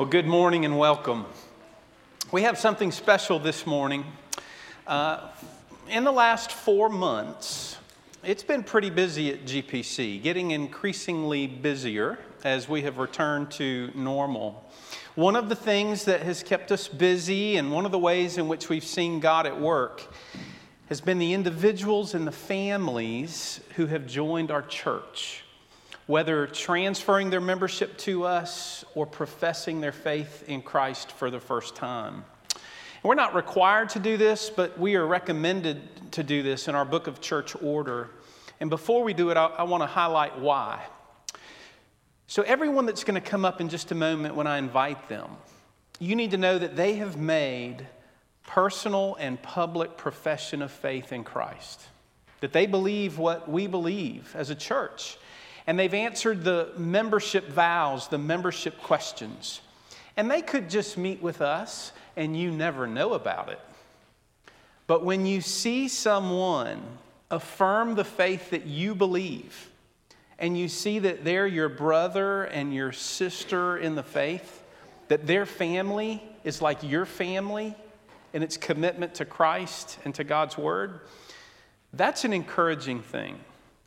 Well, good morning and welcome. We have something special this morning. Uh, in the last four months, it's been pretty busy at GPC, getting increasingly busier as we have returned to normal. One of the things that has kept us busy, and one of the ways in which we've seen God at work, has been the individuals and the families who have joined our church whether transferring their membership to us or professing their faith in Christ for the first time. We're not required to do this, but we are recommended to do this in our book of church order. And before we do it, I, I want to highlight why. So, everyone that's going to come up in just a moment when I invite them, you need to know that they have made personal and public profession of faith in Christ, that they believe what we believe as a church and they've answered the membership vows, the membership questions. And they could just meet with us and you never know about it. But when you see someone affirm the faith that you believe, and you see that they're your brother and your sister in the faith, that their family is like your family in its commitment to Christ and to God's Word, that's an encouraging thing.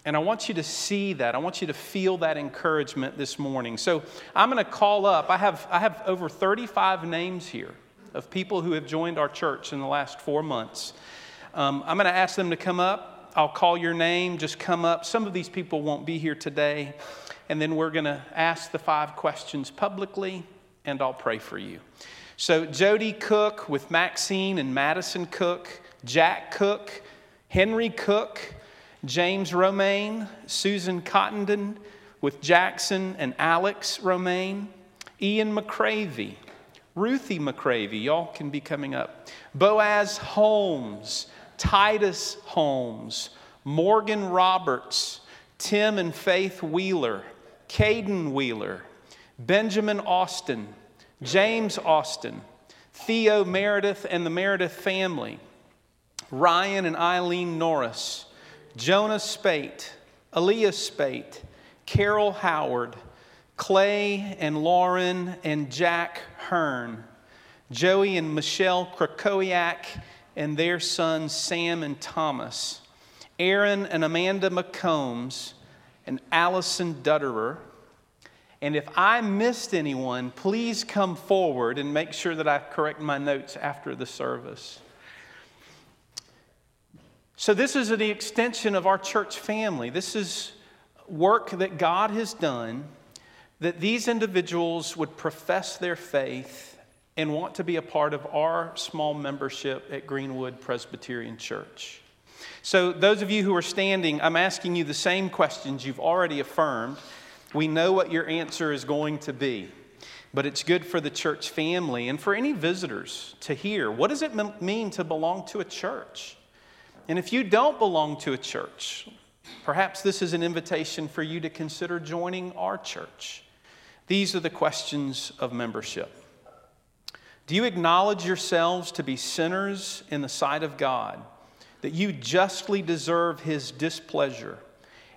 And I want you to see that. I want you to feel that encouragement this morning. So I'm going to call up, I have, I have over 35 names here of people who have joined our church in the last four months. Um, I'm going to ask them to come up. I'll call your name, just come up. Some of these people won't be here today. And then we're going to ask the five questions publicly, and I'll pray for you. So, Jody Cook with Maxine and Madison Cook, Jack Cook, Henry Cook, James Romaine, Susan Cottenden with Jackson and Alex Romaine, Ian McCravey, Ruthie McCravey, y'all can be coming up, Boaz Holmes, Titus Holmes, Morgan Roberts, Tim and Faith Wheeler, Caden Wheeler, Benjamin Austin, James Austin, Theo Meredith and the Meredith family, Ryan and Eileen Norris, Jonah Spate, Aaliyah Spate, Carol Howard, Clay and Lauren and Jack Hearn, Joey and Michelle Krakowiak and their sons Sam and Thomas, Aaron and Amanda McCombs, and Allison Dutterer. And if I missed anyone, please come forward and make sure that I correct my notes after the service. So, this is the extension of our church family. This is work that God has done that these individuals would profess their faith and want to be a part of our small membership at Greenwood Presbyterian Church. So, those of you who are standing, I'm asking you the same questions you've already affirmed. We know what your answer is going to be, but it's good for the church family and for any visitors to hear what does it mean to belong to a church? And if you don't belong to a church, perhaps this is an invitation for you to consider joining our church. These are the questions of membership. Do you acknowledge yourselves to be sinners in the sight of God, that you justly deserve His displeasure,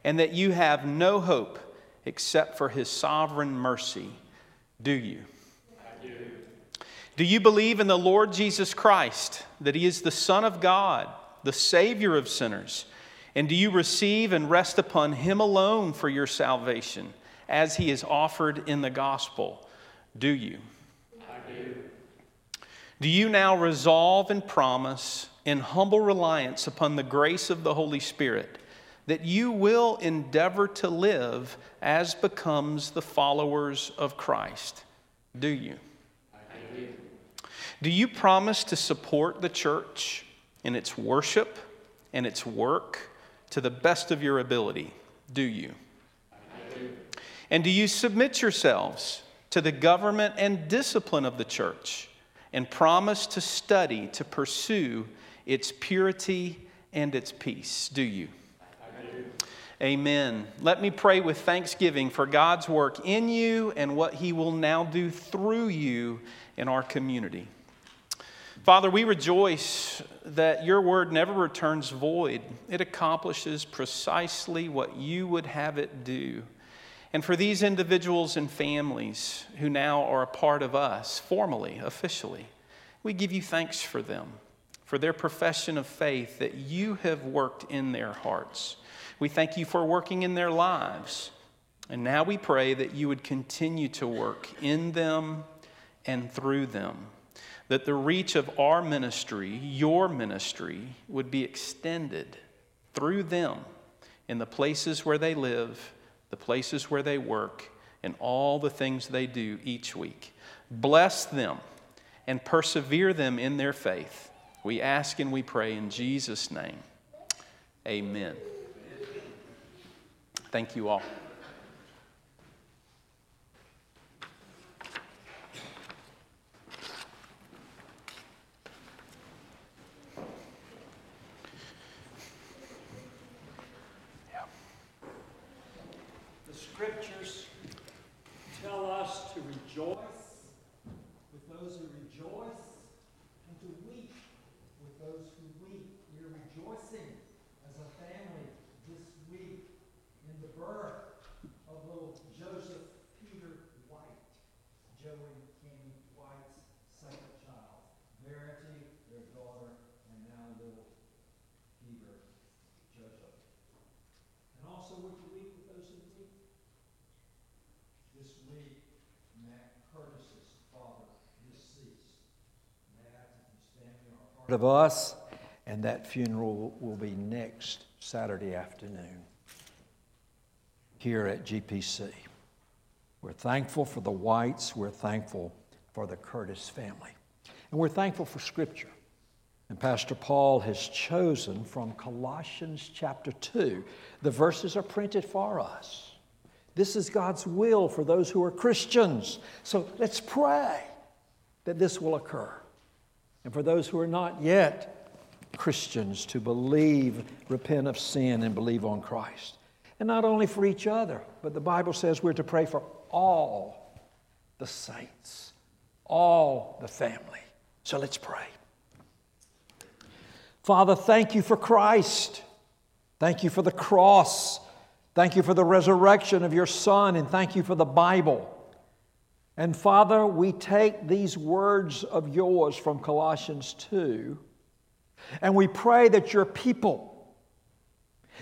and that you have no hope except for His sovereign mercy? Do you? I Do. do you believe in the Lord Jesus Christ, that He is the Son of God? The Savior of sinners? And do you receive and rest upon Him alone for your salvation as He is offered in the gospel? Do you? I do. Do you now resolve and promise in humble reliance upon the grace of the Holy Spirit that you will endeavor to live as becomes the followers of Christ? Do you? I do. Do you promise to support the church in its worship and its work to the best of your ability? Do you? And do you submit yourselves to the government and discipline of the church and promise to study to pursue its purity and its peace? Do you? Amen. Let me pray with thanksgiving for God's work in you and what He will now do through you in our community. Father, we rejoice that your word never returns void. It accomplishes precisely what you would have it do. And for these individuals and families who now are a part of us, formally, officially, we give you thanks for them, for their profession of faith that you have worked in their hearts. We thank you for working in their lives. And now we pray that you would continue to work in them and through them, that the reach of our ministry, your ministry, would be extended through them in the places where they live, the places where they work, and all the things they do each week. Bless them and persevere them in their faith. We ask and we pray in Jesus' name. Amen. Thank you all. Of us, and that funeral will be next Saturday afternoon here at GPC. We're thankful for the Whites, we're thankful for the Curtis family, and we're thankful for Scripture. And Pastor Paul has chosen from Colossians chapter 2. The verses are printed for us. This is God's will for those who are Christians. So let's pray that this will occur and for those who are not yet Christians to believe, repent of sin, and believe on Christ. And not only for each other, but the Bible says we're to pray for all the saints, all the family. So let's pray. Father, thank you for Christ. Thank you for the cross. Thank you for the resurrection of your Son, and thank you for the Bible. And Father, we take these words of yours from Colossians 2, and we pray that your people,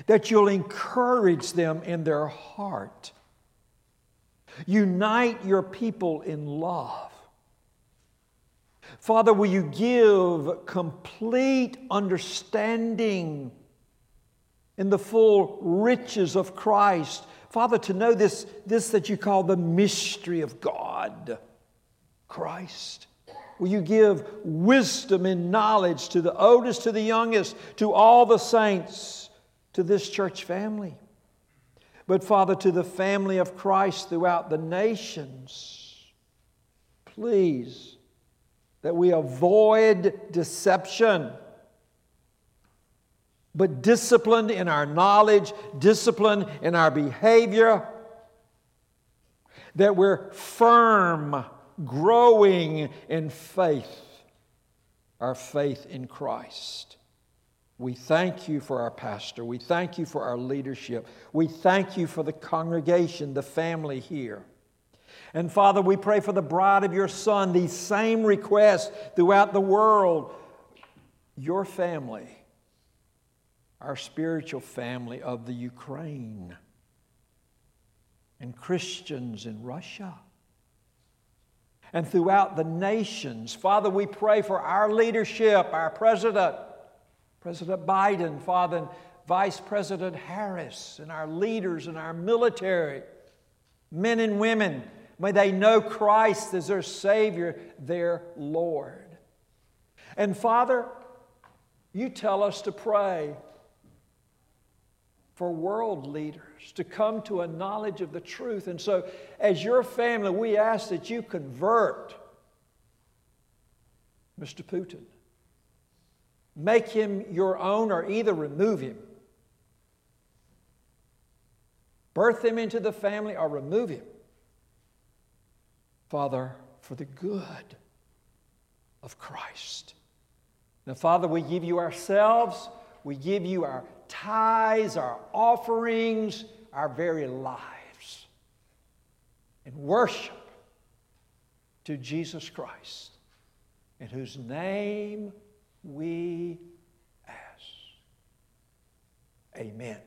that you'll encourage them in their heart. Unite your people in love. Father, will you give complete understanding in the full riches of Christ Father, to know this, this that you call the mystery of God, Christ. Will you give wisdom and knowledge to the oldest, to the youngest, to all the saints, to this church family? But, Father, to the family of Christ throughout the nations, please, that we avoid deception but disciplined in our knowledge, disciplined in our behavior, that we're firm, growing in faith, our faith in Christ. We thank you for our pastor. We thank you for our leadership. We thank you for the congregation, the family here. And Father, we pray for the bride of your Son, these same requests throughout the world. Your family our spiritual family of the Ukraine and Christians in Russia and throughout the nations. Father, we pray for our leadership, our president, President Biden, Father, and Vice President Harris, and our leaders and our military, men and women. May they know Christ as their Savior, their Lord. And Father, you tell us to pray for world leaders to come to a knowledge of the truth. And so, as your family, we ask that you convert Mr. Putin. Make him your own or either remove him. Birth him into the family or remove him. Father, for the good of Christ. Now, Father, we give you ourselves, we give you our tithes, our offerings, our very lives. in worship to Jesus Christ, in whose name we ask. Amen.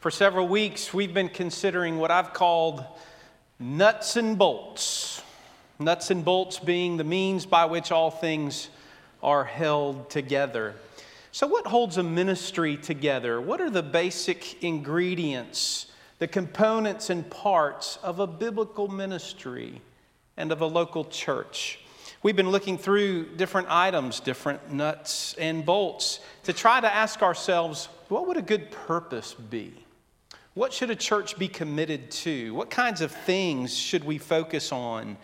For several weeks, we've been considering what I've called nuts and bolts. Nuts and bolts being the means by which all things are held together. So, what holds a ministry together? What are the basic ingredients, the components and parts of a biblical ministry and of a local church? We've been looking through different items, different nuts and bolts, to try to ask ourselves what would a good purpose be? What should a church be committed to? What kinds of things should we focus on?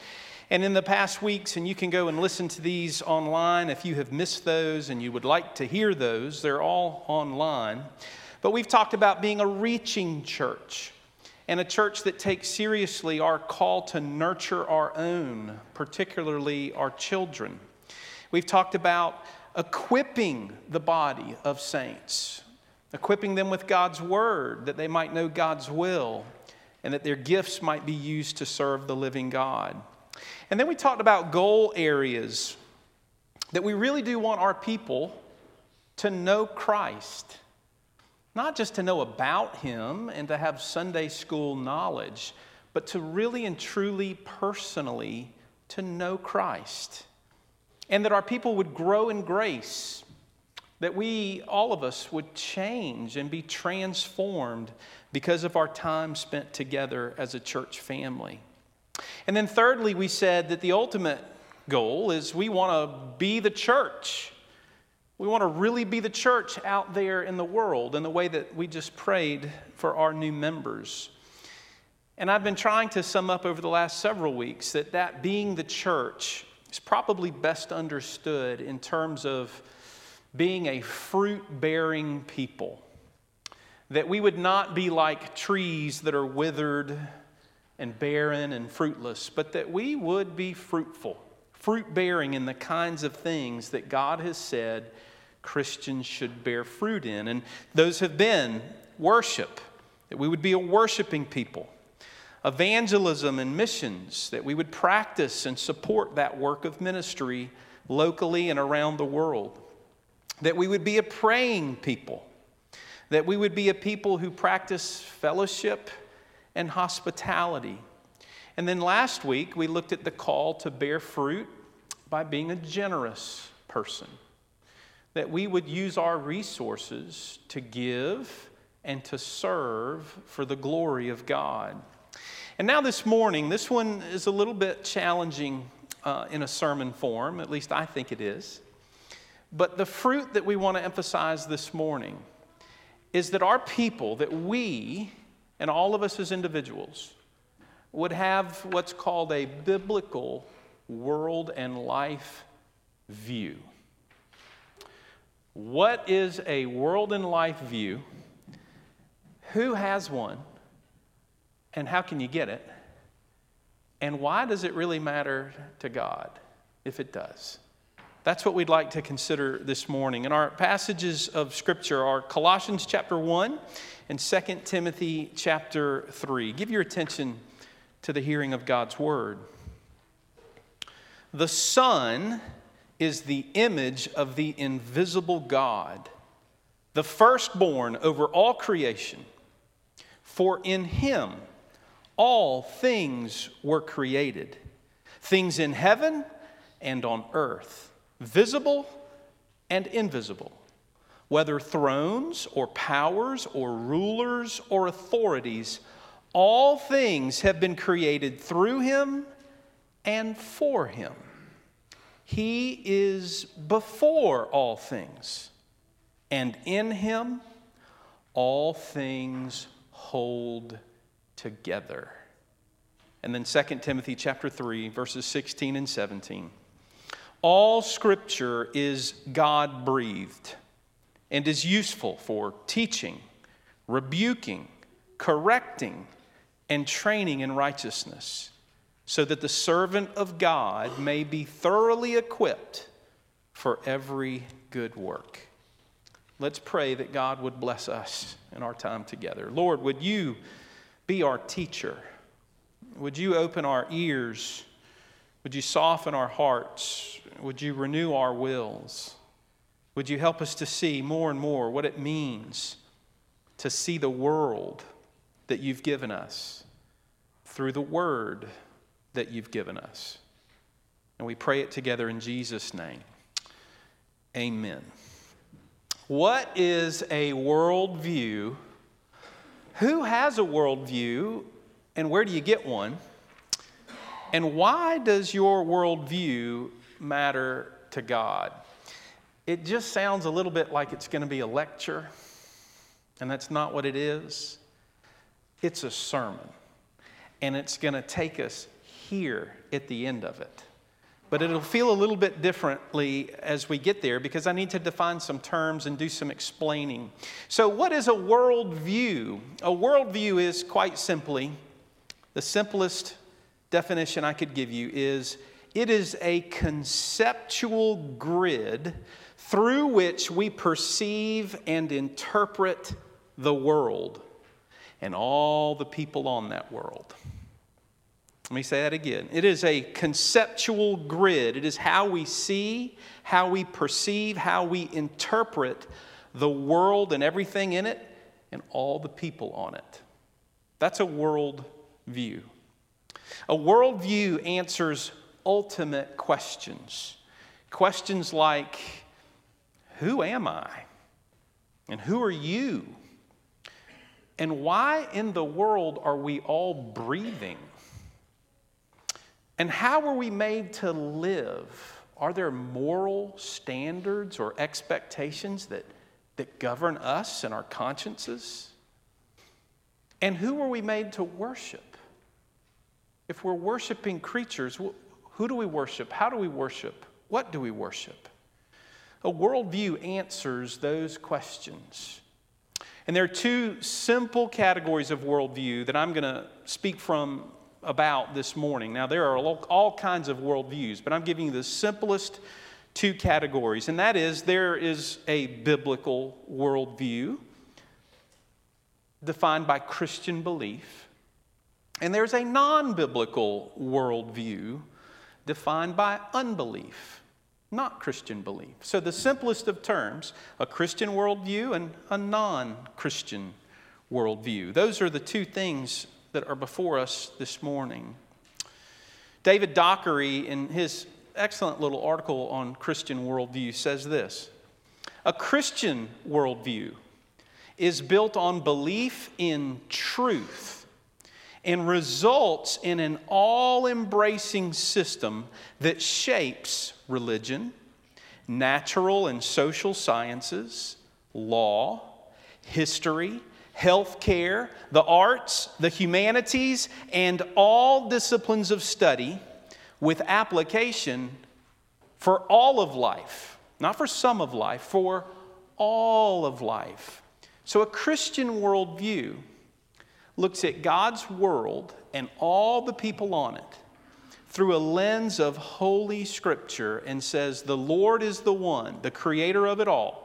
And in the past weeks, and you can go and listen to these online if you have missed those and you would like to hear those, they're all online. But we've talked about being a reaching church and a church that takes seriously our call to nurture our own, particularly our children. We've talked about equipping the body of saints equipping them with God's word that they might know God's will and that their gifts might be used to serve the living God. And then we talked about goal areas that we really do want our people to know Christ. Not just to know about Him and to have Sunday school knowledge, but to really and truly personally to know Christ. And that our people would grow in grace that we, all of us, would change and be transformed because of our time spent together as a church family. And then, thirdly, we said that the ultimate goal is we want to be the church. We want to really be the church out there in the world in the way that we just prayed for our new members. And I've been trying to sum up over the last several weeks that that being the church is probably best understood in terms of being a fruit bearing people. That we would not be like trees that are withered and barren and fruitless, but that we would be fruitful, fruit bearing in the kinds of things that God has said Christians should bear fruit in. And those have been worship, that we would be a worshiping people, evangelism and missions, that we would practice and support that work of ministry locally and around the world that we would be a praying people, that we would be a people who practice fellowship and hospitality. And then last week, we looked at the call to bear fruit by being a generous person, that we would use our resources to give and to serve for the glory of God. And now, this morning, this one is a little bit challenging uh, in a sermon form, at least I think it is. But the fruit that we want to emphasize this morning is that our people, that we, and all of us as individuals, would have what's called a biblical world and life view. What is a world and life view? Who has one? And how can you get it? And why does it really matter to God if it does? That's what we'd like to consider this morning. And our passages of Scripture are Colossians chapter 1 and 2 Timothy chapter 3. Give your attention to the hearing of God's word. The Son is the image of the invisible God, the firstborn over all creation. For in him all things were created, things in heaven and on earth visible and invisible, whether thrones or powers or rulers or authorities, all things have been created through him and for him. He is before all things, and in him all things hold together. And then 2 Timothy chapter 3 verses 16 and 17. All scripture is God breathed and is useful for teaching, rebuking, correcting, and training in righteousness, so that the servant of God may be thoroughly equipped for every good work. Let's pray that God would bless us in our time together. Lord, would you be our teacher? Would you open our ears? Would you soften our hearts? Would you renew our wills? Would you help us to see more and more what it means to see the world that you've given us through the word that you've given us? And we pray it together in Jesus' name. Amen. What is a worldview? Who has a worldview, and where do you get one? And why does your worldview matter to God? It just sounds a little bit like it's going to be a lecture, and that's not what it is. It's a sermon, and it's going to take us here at the end of it. But it'll feel a little bit differently as we get there because I need to define some terms and do some explaining. So, what is a worldview? A worldview is quite simply the simplest definition I could give you is it is a conceptual grid through which we perceive and interpret the world and all the people on that world. Let me say that again. It is a conceptual grid. It is how we see, how we perceive, how we interpret the world and everything in it and all the people on it. That's a world view. A worldview answers ultimate questions. Questions like Who am I? And who are you? And why in the world are we all breathing? And how were we made to live? Are there moral standards or expectations that, that govern us and our consciences? And who are we made to worship? If we're worshiping creatures, who do we worship? How do we worship? What do we worship? A worldview answers those questions. And there are two simple categories of worldview that I'm going to speak from about this morning. Now, there are all kinds of worldviews, but I'm giving you the simplest two categories, and that is there is a biblical worldview defined by Christian belief, and there's a non biblical worldview defined by unbelief, not Christian belief. So, the simplest of terms a Christian worldview and a non Christian worldview. Those are the two things that are before us this morning. David Dockery, in his excellent little article on Christian worldview, says this A Christian worldview is built on belief in truth and results in an all embracing system that shapes religion, natural and social sciences, law, history, healthcare, the arts, the humanities, and all disciplines of study with application for all of life, not for some of life, for all of life. So, a Christian worldview looks at God's world and all the people on it through a lens of Holy Scripture and says, The Lord is the one, the creator of it all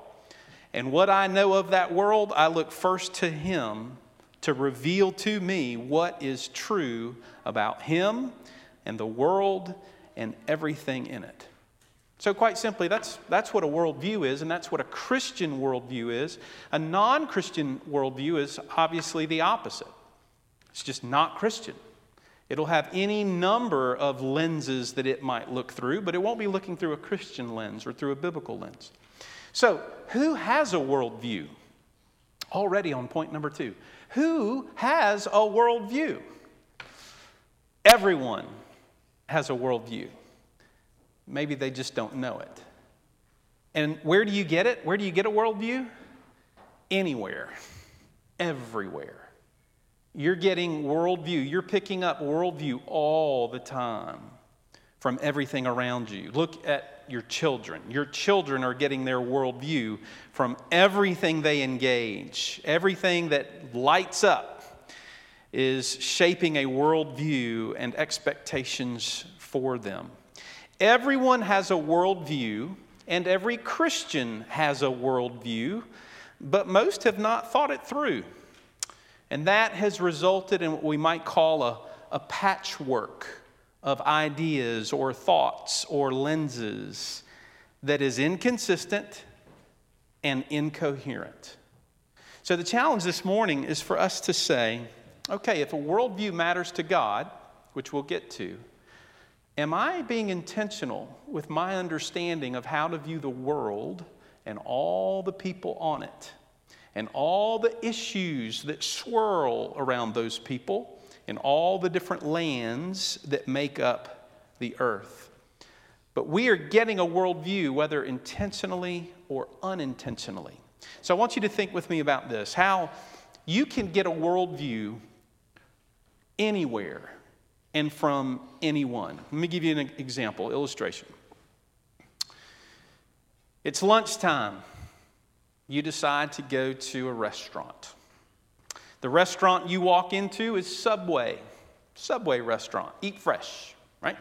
and what I know of that world, I look first to Him to reveal to me what is true about Him and the world and everything in it. So, quite simply, that's, that's what a worldview is, and that's what a Christian worldview is. A non Christian worldview is obviously the opposite. It's just not Christian. It'll have any number of lenses that it might look through, but it won't be looking through a Christian lens or through a biblical lens. So, who has a worldview? Already on point number two. Who has a worldview? Everyone has a worldview. Maybe they just don't know it. And where do you get it? Where do you get a worldview? Anywhere, everywhere. You're getting worldview. You're picking up worldview all the time from everything around you. Look at your children. Your children are getting their worldview from everything they engage, everything that lights up is shaping a worldview and expectations for them. Everyone has a worldview, And every Christian has a worldview, but most have not thought it through. And that has resulted in what we might call a, a patchwork of ideas or thoughts or lenses that is inconsistent and incoherent. So, the challenge this morning is for us to say, okay, if a worldview matters to God, which we'll get to, am I being intentional with my understanding of how to view the world and all the people on it and all the issues that swirl around those people and all the different lands that make up the earth? But we are getting a worldview, whether intentionally or unintentionally. So I want you to think with me about this how you can get a worldview anywhere and from anyone. Let me give you an example, illustration. It's lunchtime. You decide to go to a restaurant. The restaurant you walk into is Subway, Subway restaurant. Eat fresh, right?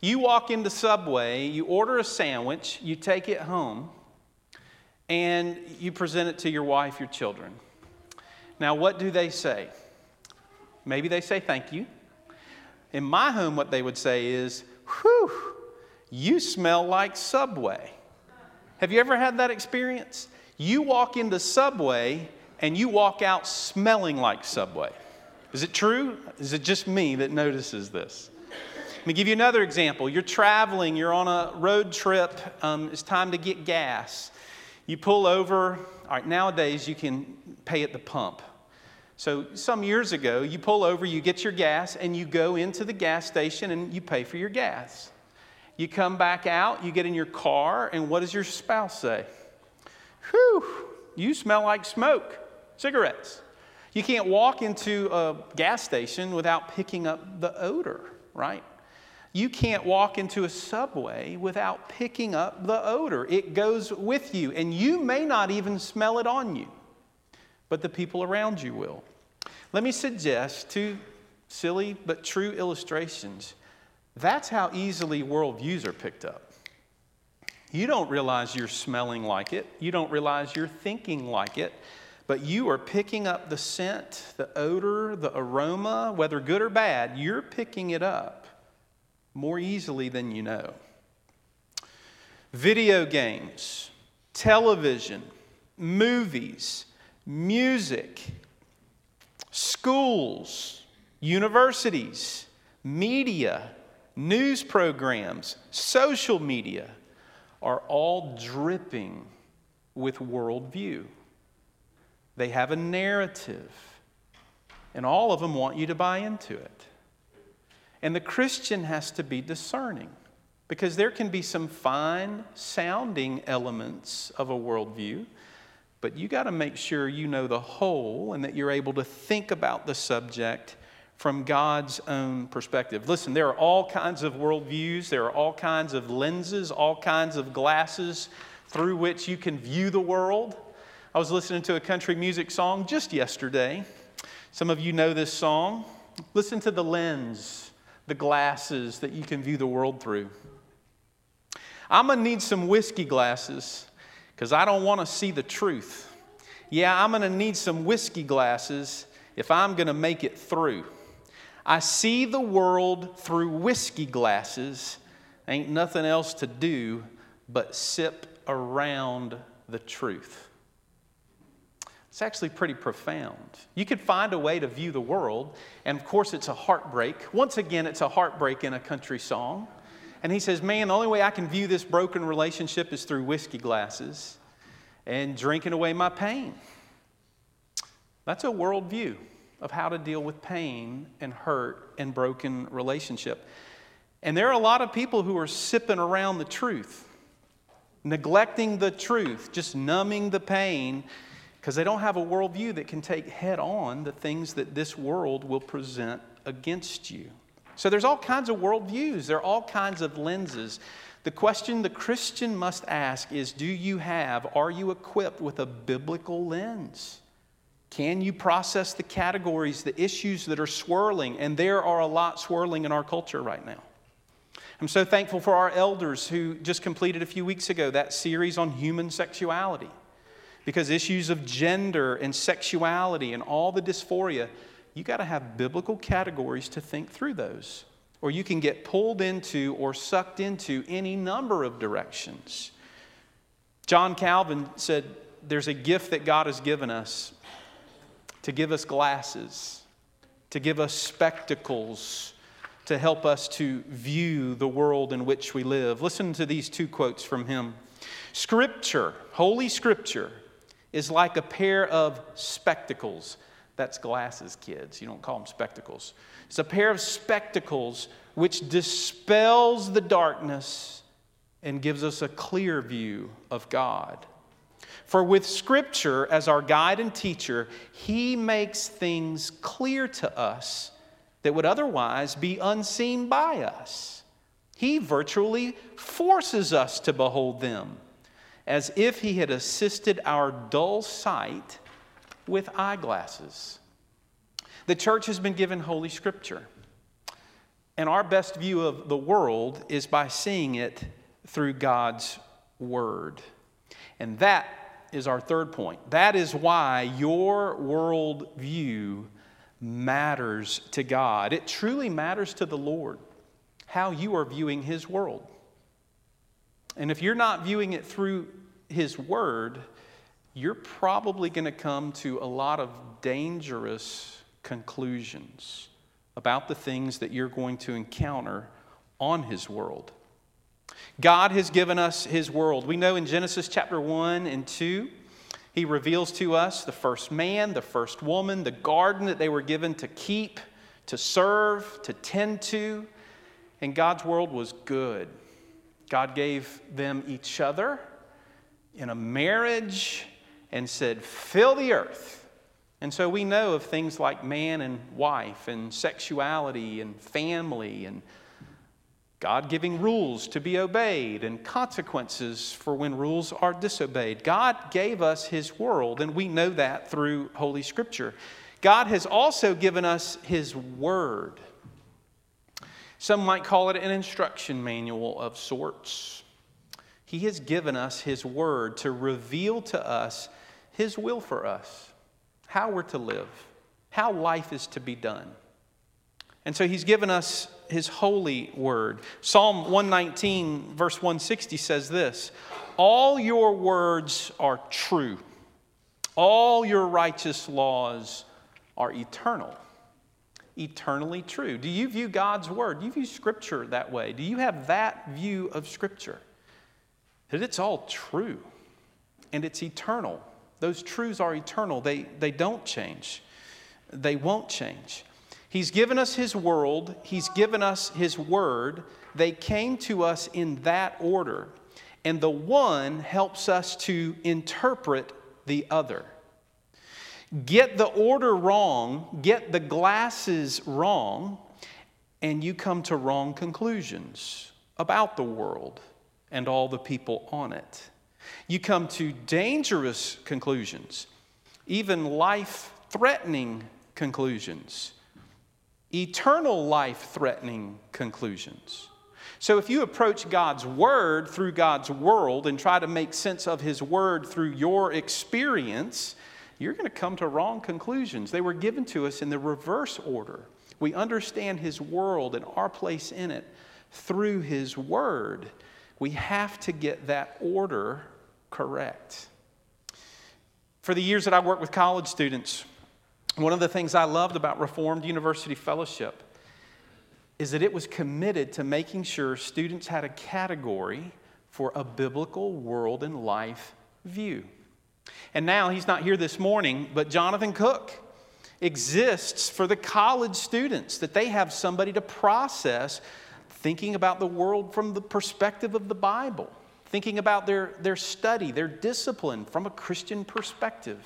You walk into Subway, you order a sandwich, you take it home, and you present it to your wife, your children. Now, what do they say? Maybe they say thank you. In my home, what they would say is, Whew, you smell like Subway. Have you ever had that experience? You walk into the Subway and you walk out smelling like Subway. Is it true? Is it just me that notices this? Let me give you another example. You're traveling, you're on a road trip, um, it's time to get gas. You pull over, all right, nowadays you can pay at the pump. So, some years ago, you pull over, you get your gas, and you go into the gas station and you pay for your gas. You come back out, you get in your car, and what does your spouse say? Whew, you smell like smoke, cigarettes. You can't walk into a gas station without picking up the odor, right? You can't walk into a subway without picking up the odor. It goes with you, and you may not even smell it on you, but the people around you will. Let me suggest two silly but true illustrations. That's how easily worldviews are picked up. You don't realize you're smelling like it, you don't realize you're thinking like it, but you are picking up the scent, the odor, the aroma, whether good or bad, you're picking it up more easily than you know. Video games, television, movies, music, schools, universities, media, news programs, social media are all dripping with worldview. They have a narrative, and all of them want you to buy into it. And the Christian has to be discerning because there can be some fine sounding elements of a worldview, but you got to make sure you know the whole and that you're able to think about the subject from God's own perspective. Listen, there are all kinds of worldviews, there are all kinds of lenses, all kinds of glasses through which you can view the world. I was listening to a country music song just yesterday. Some of you know this song. Listen to the lens the glasses that you can view the world through. I'm going to need some whiskey glasses because I don't want to see the truth. Yeah, I'm going to need some whiskey glasses if I'm going to make it through. I see the world through whiskey glasses. Ain't nothing else to do but sip around the truth. It's actually pretty profound. You could find a way to view the world, and of course, it's a heartbreak. Once again, it's a heartbreak in a country song. And he says, Man, the only way I can view this broken relationship is through whiskey glasses and drinking away my pain. That's a worldview of how to deal with pain and hurt and broken relationship. And there are a lot of people who are sipping around the truth, neglecting the truth, just numbing the pain because they don't have a worldview that can take head on the things that this world will present against you. So there's all kinds of worldviews, there are all kinds of lenses. The question the Christian must ask is Do you have, are you equipped with a biblical lens? Can you process the categories, the issues that are swirling? And there are a lot swirling in our culture right now. I'm so thankful for our elders who just completed a few weeks ago that series on human sexuality. Because issues of gender and sexuality and all the dysphoria, you got to have biblical categories to think through those. Or you can get pulled into or sucked into any number of directions. John Calvin said, There's a gift that God has given us to give us glasses, to give us spectacles to help us to view the world in which we live. Listen to these two quotes from him Scripture, Holy Scripture, is like a pair of spectacles. That's glasses, kids. You don't call them spectacles. It's a pair of spectacles which dispels the darkness and gives us a clear view of God. For with Scripture as our guide and teacher, He makes things clear to us that would otherwise be unseen by us. He virtually forces us to behold them as if He had assisted our dull sight with eyeglasses. The church has been given Holy Scripture, and our best view of the world is by seeing it through God's Word. And that is our third point. That is why your world view matters to God. It truly matters to the Lord how you are viewing His world. And if you're not viewing it through His Word, you're probably going to come to a lot of dangerous conclusions about the things that you're going to encounter on His world. God has given us His world. We know in Genesis chapter 1 and 2 he reveals to us the first man, the first woman, the garden that they were given to keep, to serve, to tend to. And God's world was good. God gave them each other in a marriage and said, Fill the earth. And so we know of things like man and wife, and sexuality, and family, and God giving rules to be obeyed and consequences for when rules are disobeyed. God gave us His world, and we know that through Holy Scripture. God has also given us His Word. Some might call it an instruction manual of sorts. He has given us His Word to reveal to us His will for us, how we're to live, how life is to be done. And so He's given us his holy word. Psalm 119, verse 160 says this All your words are true, all your righteous laws are eternal. Eternally true. Do you view God's word? Do you view Scripture that way? Do you have that view of Scripture? That it's all true and it's eternal. Those truths are eternal, they, they don't change, they won't change. He's given us His world, He's given us His word. They came to us in that order. And the one helps us to interpret the other. Get the order wrong, get the glasses wrong, and you come to wrong conclusions about the world and all the people on it. You come to dangerous conclusions, even life threatening conclusions eternal life threatening conclusions. So, if you approach God's Word through God's world and try to make sense of His Word through your experience, you're going to come to wrong conclusions. They were given to us in the reverse order. We understand His world and our place in it through His Word. We have to get that order correct. For the years that I worked with college students, one of the things I loved about Reformed University Fellowship is that it was committed to making sure students had a category for a biblical world and life view. And now he's not here this morning, but Jonathan Cook exists for the college students, that they have somebody to process thinking about the world from the perspective of the Bible thinking about their, their study, their discipline from a Christian perspective.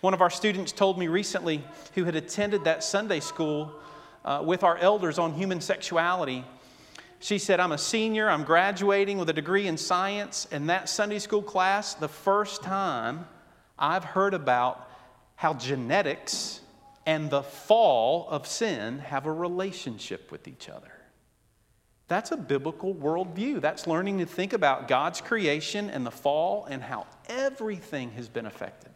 One of our students told me recently, who had attended that Sunday school uh, with our elders on human sexuality, she said, I'm a senior, I'm graduating with a degree in science, and that Sunday school class, the first time I've heard about how genetics and the fall of sin have a relationship with each other. That's a biblical worldview. That's learning to think about God's creation and the fall and how everything has been affected.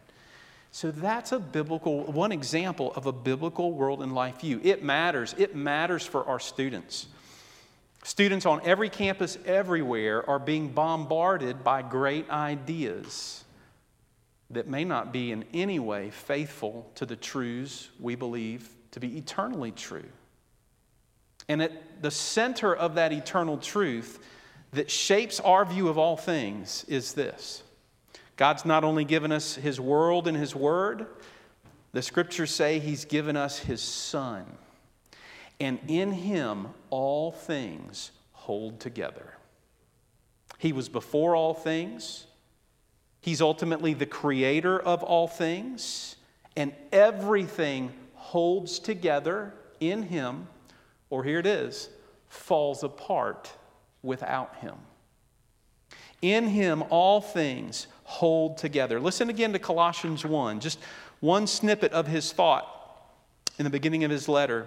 So that's a biblical, one example of a biblical world and life view. It matters. It matters for our students. Students on every campus everywhere are being bombarded by great ideas that may not be in any way faithful to the truths we believe to be eternally true. And at the center of that eternal truth that shapes our view of all things is this God's not only given us His world and His word, the scriptures say He's given us His Son. And in Him, all things hold together. He was before all things, He's ultimately the creator of all things, and everything holds together in Him, or here it is, falls apart without Him. In Him, all things hold together. Listen again to Colossians 1, just one snippet of his thought in the beginning of his letter.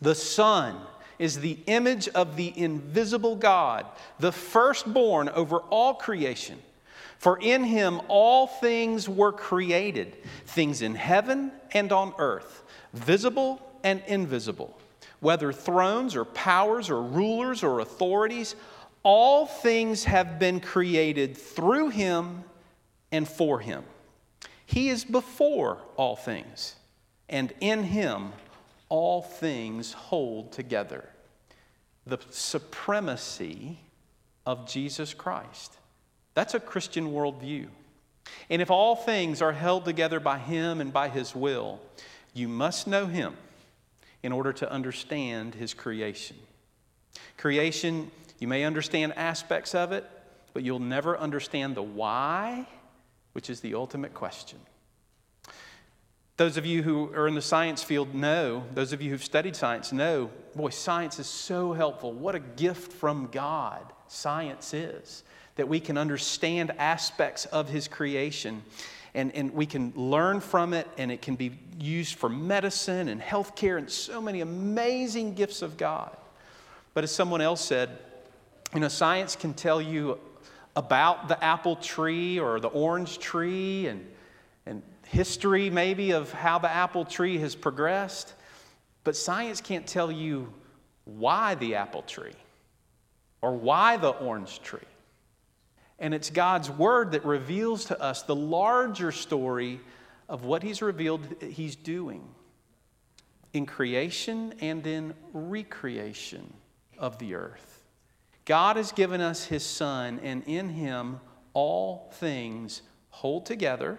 The Son is the image of the invisible God, the firstborn over all creation. For in him all things were created, things in heaven and on earth, visible and invisible, whether thrones or powers or rulers or authorities, all things have been created through him and for him. He is before all things, and in him all things hold together. The supremacy of Jesus Christ. That's a Christian worldview. And if all things are held together by him and by his will, you must know him in order to understand his creation. Creation, you may understand aspects of it, but you'll never understand the why which is the ultimate question. Those of you who are in the science field know, those of you who've studied science know, boy, science is so helpful. What a gift from God science is, that we can understand aspects of His creation and, and we can learn from it, and it can be used for medicine and healthcare and so many amazing gifts of God. But as someone else said, you know, science can tell you about the apple tree or the orange tree and, and history, maybe, of how the apple tree has progressed. But science can't tell you why the apple tree or why the orange tree. And it's God's word that reveals to us the larger story of what He's revealed He's doing in creation and in recreation of the earth. God has given us His Son, and in Him all things hold together,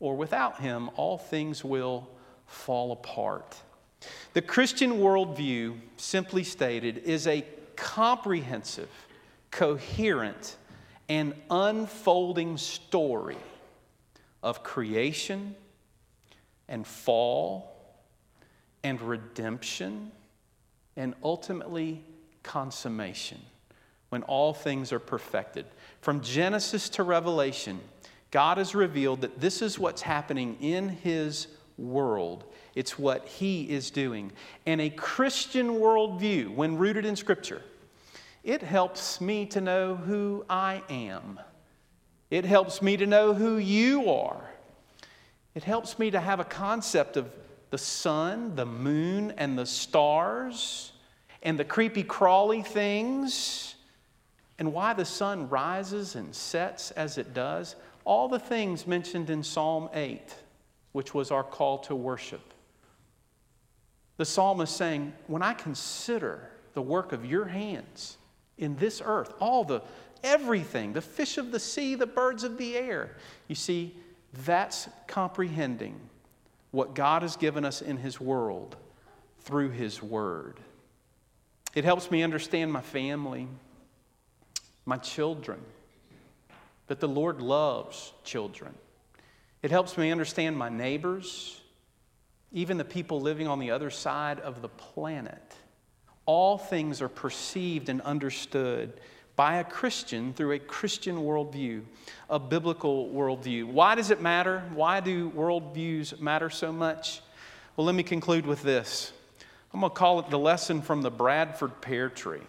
or without Him, all things will fall apart. The Christian worldview, simply stated, is a comprehensive, coherent, and unfolding story of creation and fall and redemption and ultimately consummation when all things are perfected. From Genesis to Revelation, God has revealed that this is what's happening in His world. It's what He is doing. And a Christian worldview, when rooted in Scripture, it helps me to know who I am. It helps me to know who you are. It helps me to have a concept of the sun, the moon, and the stars, and the creepy crawly things and why the sun rises and sets as it does, all the things mentioned in Psalm 8, which was our call to worship. The psalmist saying, When I consider the work of your hands in this earth, all the everything, the fish of the sea, the birds of the air, you see, that's comprehending what God has given us in His world through His Word. It helps me understand my family my children, that the Lord loves children. It helps me understand my neighbors, even the people living on the other side of the planet. All things are perceived and understood by a Christian through a Christian worldview, a biblical worldview. Why does it matter? Why do worldviews matter so much? Well, let me conclude with this. I'm going to call it the lesson from the Bradford pear tree.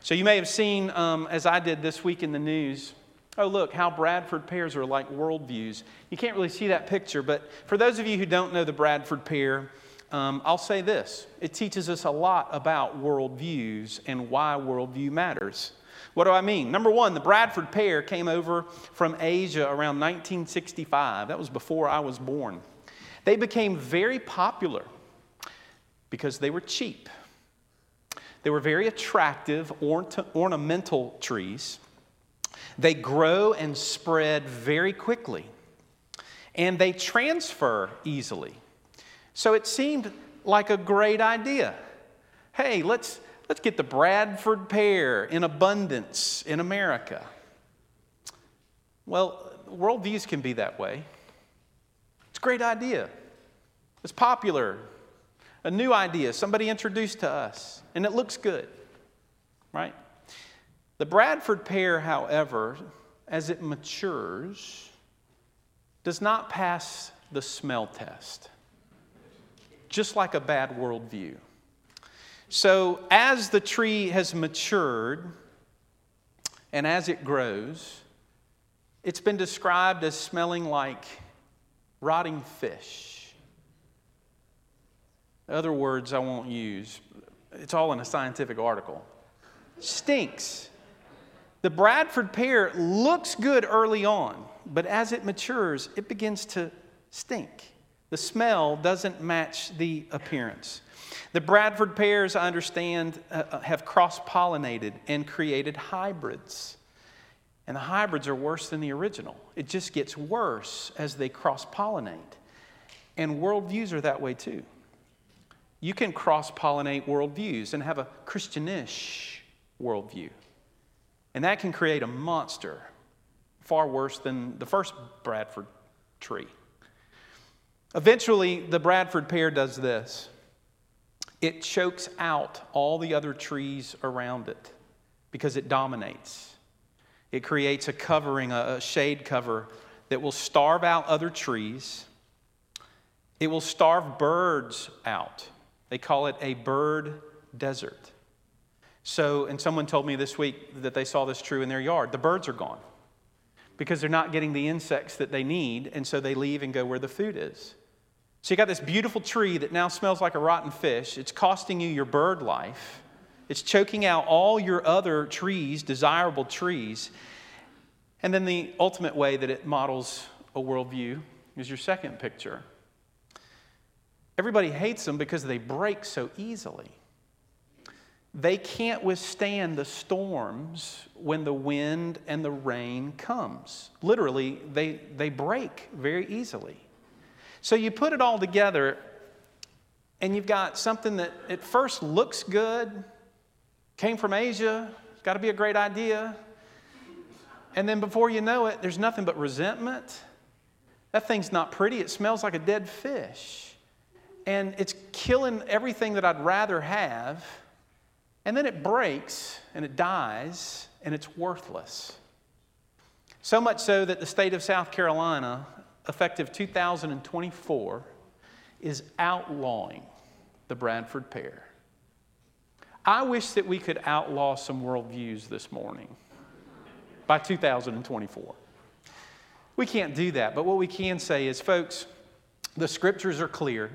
So you may have seen, um, as I did this week in the news, oh, look, how Bradford pears are like worldviews. You can't really see that picture, but for those of you who don't know the Bradford pear, um, I'll say this it teaches us a lot about worldviews and why worldview matters. What do I mean? Number one, the Bradford pear came over from Asia around 1965. That was before I was born. They became very popular because they were cheap. They were very attractive, ornamental trees. They grow and spread very quickly, and they transfer easily. So it seemed like a great idea. Hey, let's, let's get the Bradford pear in abundance in America. Well, worldviews can be that way. It's a great idea. It's popular a new idea, somebody introduced to us, and it looks good, right? The Bradford pear, however, as it matures, does not pass the smell test, just like a bad worldview. So, as the tree has matured and as it grows, it's been described as smelling like rotting fish other words I won't use. It's all in a scientific article. Stinks. The Bradford pear looks good early on, but as it matures, it begins to stink. The smell doesn't match the appearance. The Bradford pears, I understand, uh, uh have cross pollinated and created hybrids. And the hybrids are worse than the original. It just gets worse as they cross pollinate. And worldviews are that way too you can cross pollinate worldviews and have a Christianish worldview. And that can create a monster far worse than the first Bradford tree. Eventually, the Bradford pear does this it chokes out all the other trees around it because it dominates. It creates a covering, a shade cover that will starve out other trees. It will starve birds out. They call it a bird desert. So, and someone told me this week that they saw this true in their yard. The birds are gone because they're not getting the insects that they need, and so they leave and go where the food is. So, you got this beautiful tree that now smells like a rotten fish. It's costing you your bird life, it's choking out all your other trees, desirable trees. And then the ultimate way that it models a worldview is your second picture. Everybody hates them because they break so easily. They can't withstand the storms when the wind and the rain comes. Literally, they, they break very easily. So you put it all together, and you've got something that at first looks good, came from Asia, got to be a great idea. And then before you know it, there's nothing but resentment. That thing's not pretty, it smells like a dead fish and it's killing everything that I'd rather have. And then it breaks and it dies and it's worthless. So much so that the state of South Carolina, effective 2024, is outlawing the Bradford pear. I wish that we could outlaw some worldviews this morning by 2024. We can't do that, but what we can say is, folks, the scriptures are clear.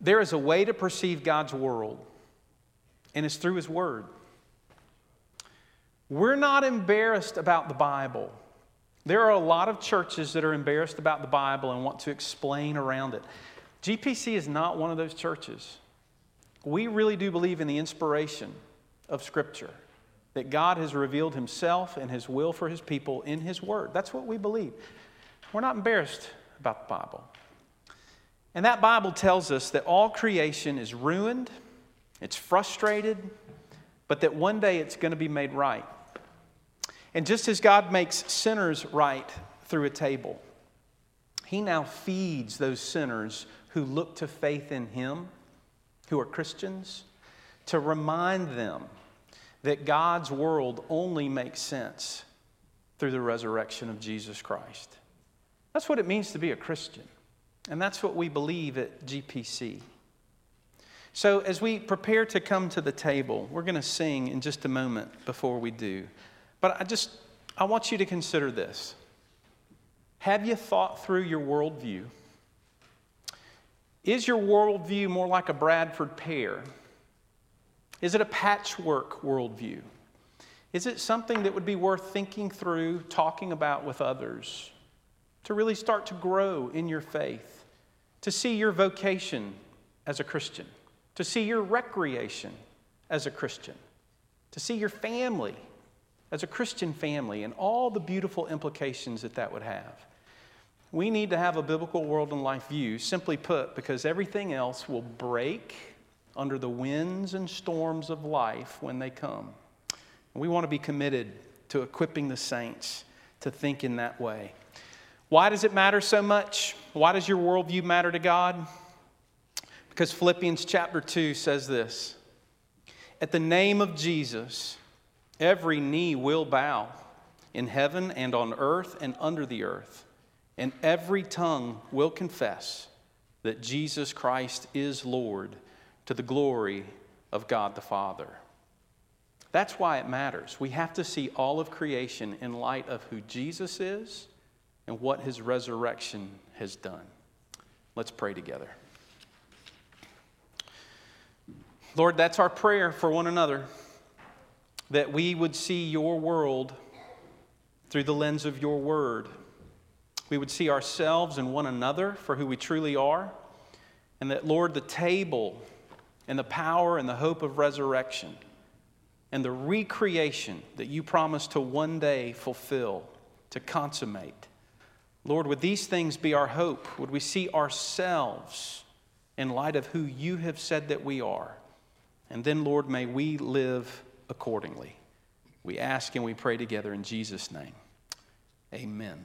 There is a way to perceive God's world, and it's through His Word. We're not embarrassed about the Bible. There are a lot of churches that are embarrassed about the Bible and want to explain around it. GPC is not one of those churches. We really do believe in the inspiration of Scripture, that God has revealed Himself and His will for His people in His Word. That's what we believe. We're not embarrassed about the Bible. And that Bible tells us that all creation is ruined, it's frustrated, but that one day it's going to be made right. And just as God makes sinners right through a table, He now feeds those sinners who look to faith in Him, who are Christians, to remind them that God's world only makes sense through the resurrection of Jesus Christ. That's what it means to be a Christian. And that's what we believe at GPC. So, as we prepare to come to the table, we're going to sing in just a moment before we do. But I just, I want you to consider this. Have you thought through your worldview? Is your worldview more like a Bradford pear? Is it a patchwork worldview? Is it something that would be worth thinking through, talking about with others, to really start to grow in your faith, to see your vocation as a Christian, to see your recreation as a Christian, to see your family as a Christian family, and all the beautiful implications that that would have? We need to have a biblical world and life view, simply put, because everything else will break under the winds and storms of life when they come. We want to be committed to equipping the saints to think in that way. Why does it matter so much? Why does your worldview matter to God? Because Philippians chapter 2 says this At the name of Jesus, every knee will bow in heaven and on earth and under the earth, and every tongue will confess that Jesus Christ is Lord to the glory of God the Father. That's why it matters. We have to see all of creation in light of who Jesus is and what his resurrection has done. Let's pray together. Lord, that's our prayer for one another that we would see your world through the lens of your word. We would see ourselves and one another for who we truly are. And that, Lord, the table and the power and the hope of resurrection and the recreation that you promise to one day fulfill, to consummate. Lord, would these things be our hope? Would we see ourselves in light of who you have said that we are? And then, Lord, may we live accordingly. We ask and we pray together in Jesus' name. Amen.